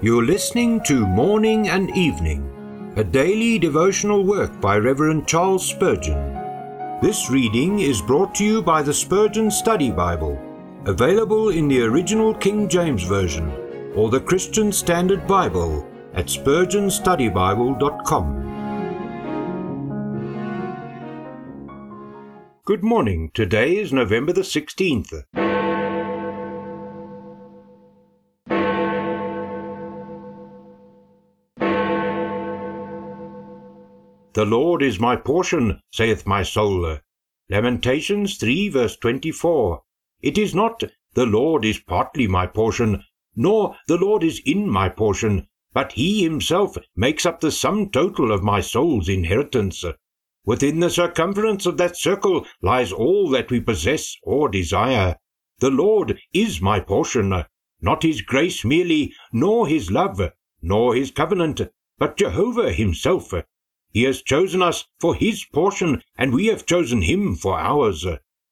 You're listening to Morning and Evening, a daily devotional work by Reverend Charles Spurgeon. This reading is brought to you by the Spurgeon Study Bible, available in the original King James Version or the Christian Standard Bible at spurgeonstudybible.com. Good morning. Today is November the 16th. The Lord is my portion, saith my soul. Lamentations 3 verse 24. It is not, the Lord is partly my portion, nor the Lord is in my portion, but he himself makes up the sum total of my soul's inheritance. Within the circumference of that circle lies all that we possess or desire. The Lord is my portion, not his grace merely, nor his love, nor his covenant, but Jehovah himself. He has chosen us for his portion, and we have chosen him for ours.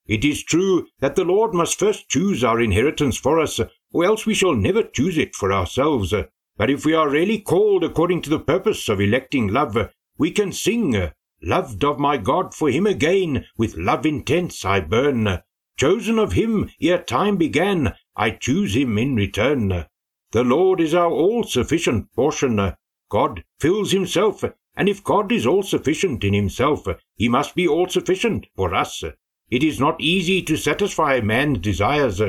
It is true that the Lord must first choose our inheritance for us, or else we shall never choose it for ourselves. But if we are really called according to the purpose of electing love, we can sing, Loved of my God for him again, with love intense I burn. Chosen of him ere time began, I choose him in return. The Lord is our all sufficient portion. God fills himself and if God is all sufficient in himself, he must be all sufficient for us. It is not easy to satisfy man's desires.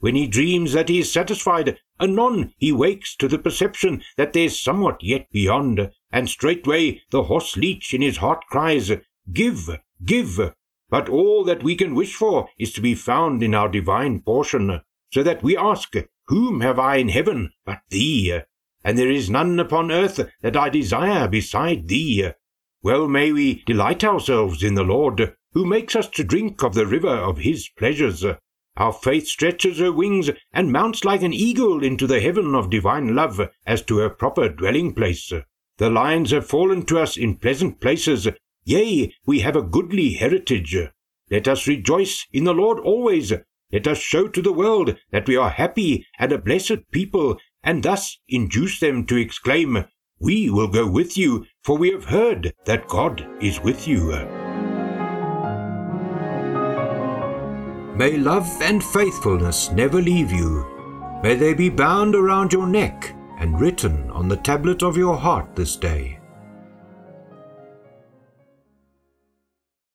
When he dreams that he is satisfied, anon he wakes to the perception that there's somewhat yet beyond, and straightway the horse leech in his heart cries, Give, give! But all that we can wish for is to be found in our divine portion, so that we ask, Whom have I in heaven but thee? And there is none upon earth that I desire beside thee. Well may we delight ourselves in the Lord, who makes us to drink of the river of his pleasures. Our faith stretches her wings and mounts like an eagle into the heaven of divine love as to her proper dwelling place. The lines have fallen to us in pleasant places, yea, we have a goodly heritage. Let us rejoice in the Lord always. Let us show to the world that we are happy and a blessed people, and thus induce them to exclaim, We will go with you, for we have heard that God is with you. May love and faithfulness never leave you. May they be bound around your neck and written on the tablet of your heart this day.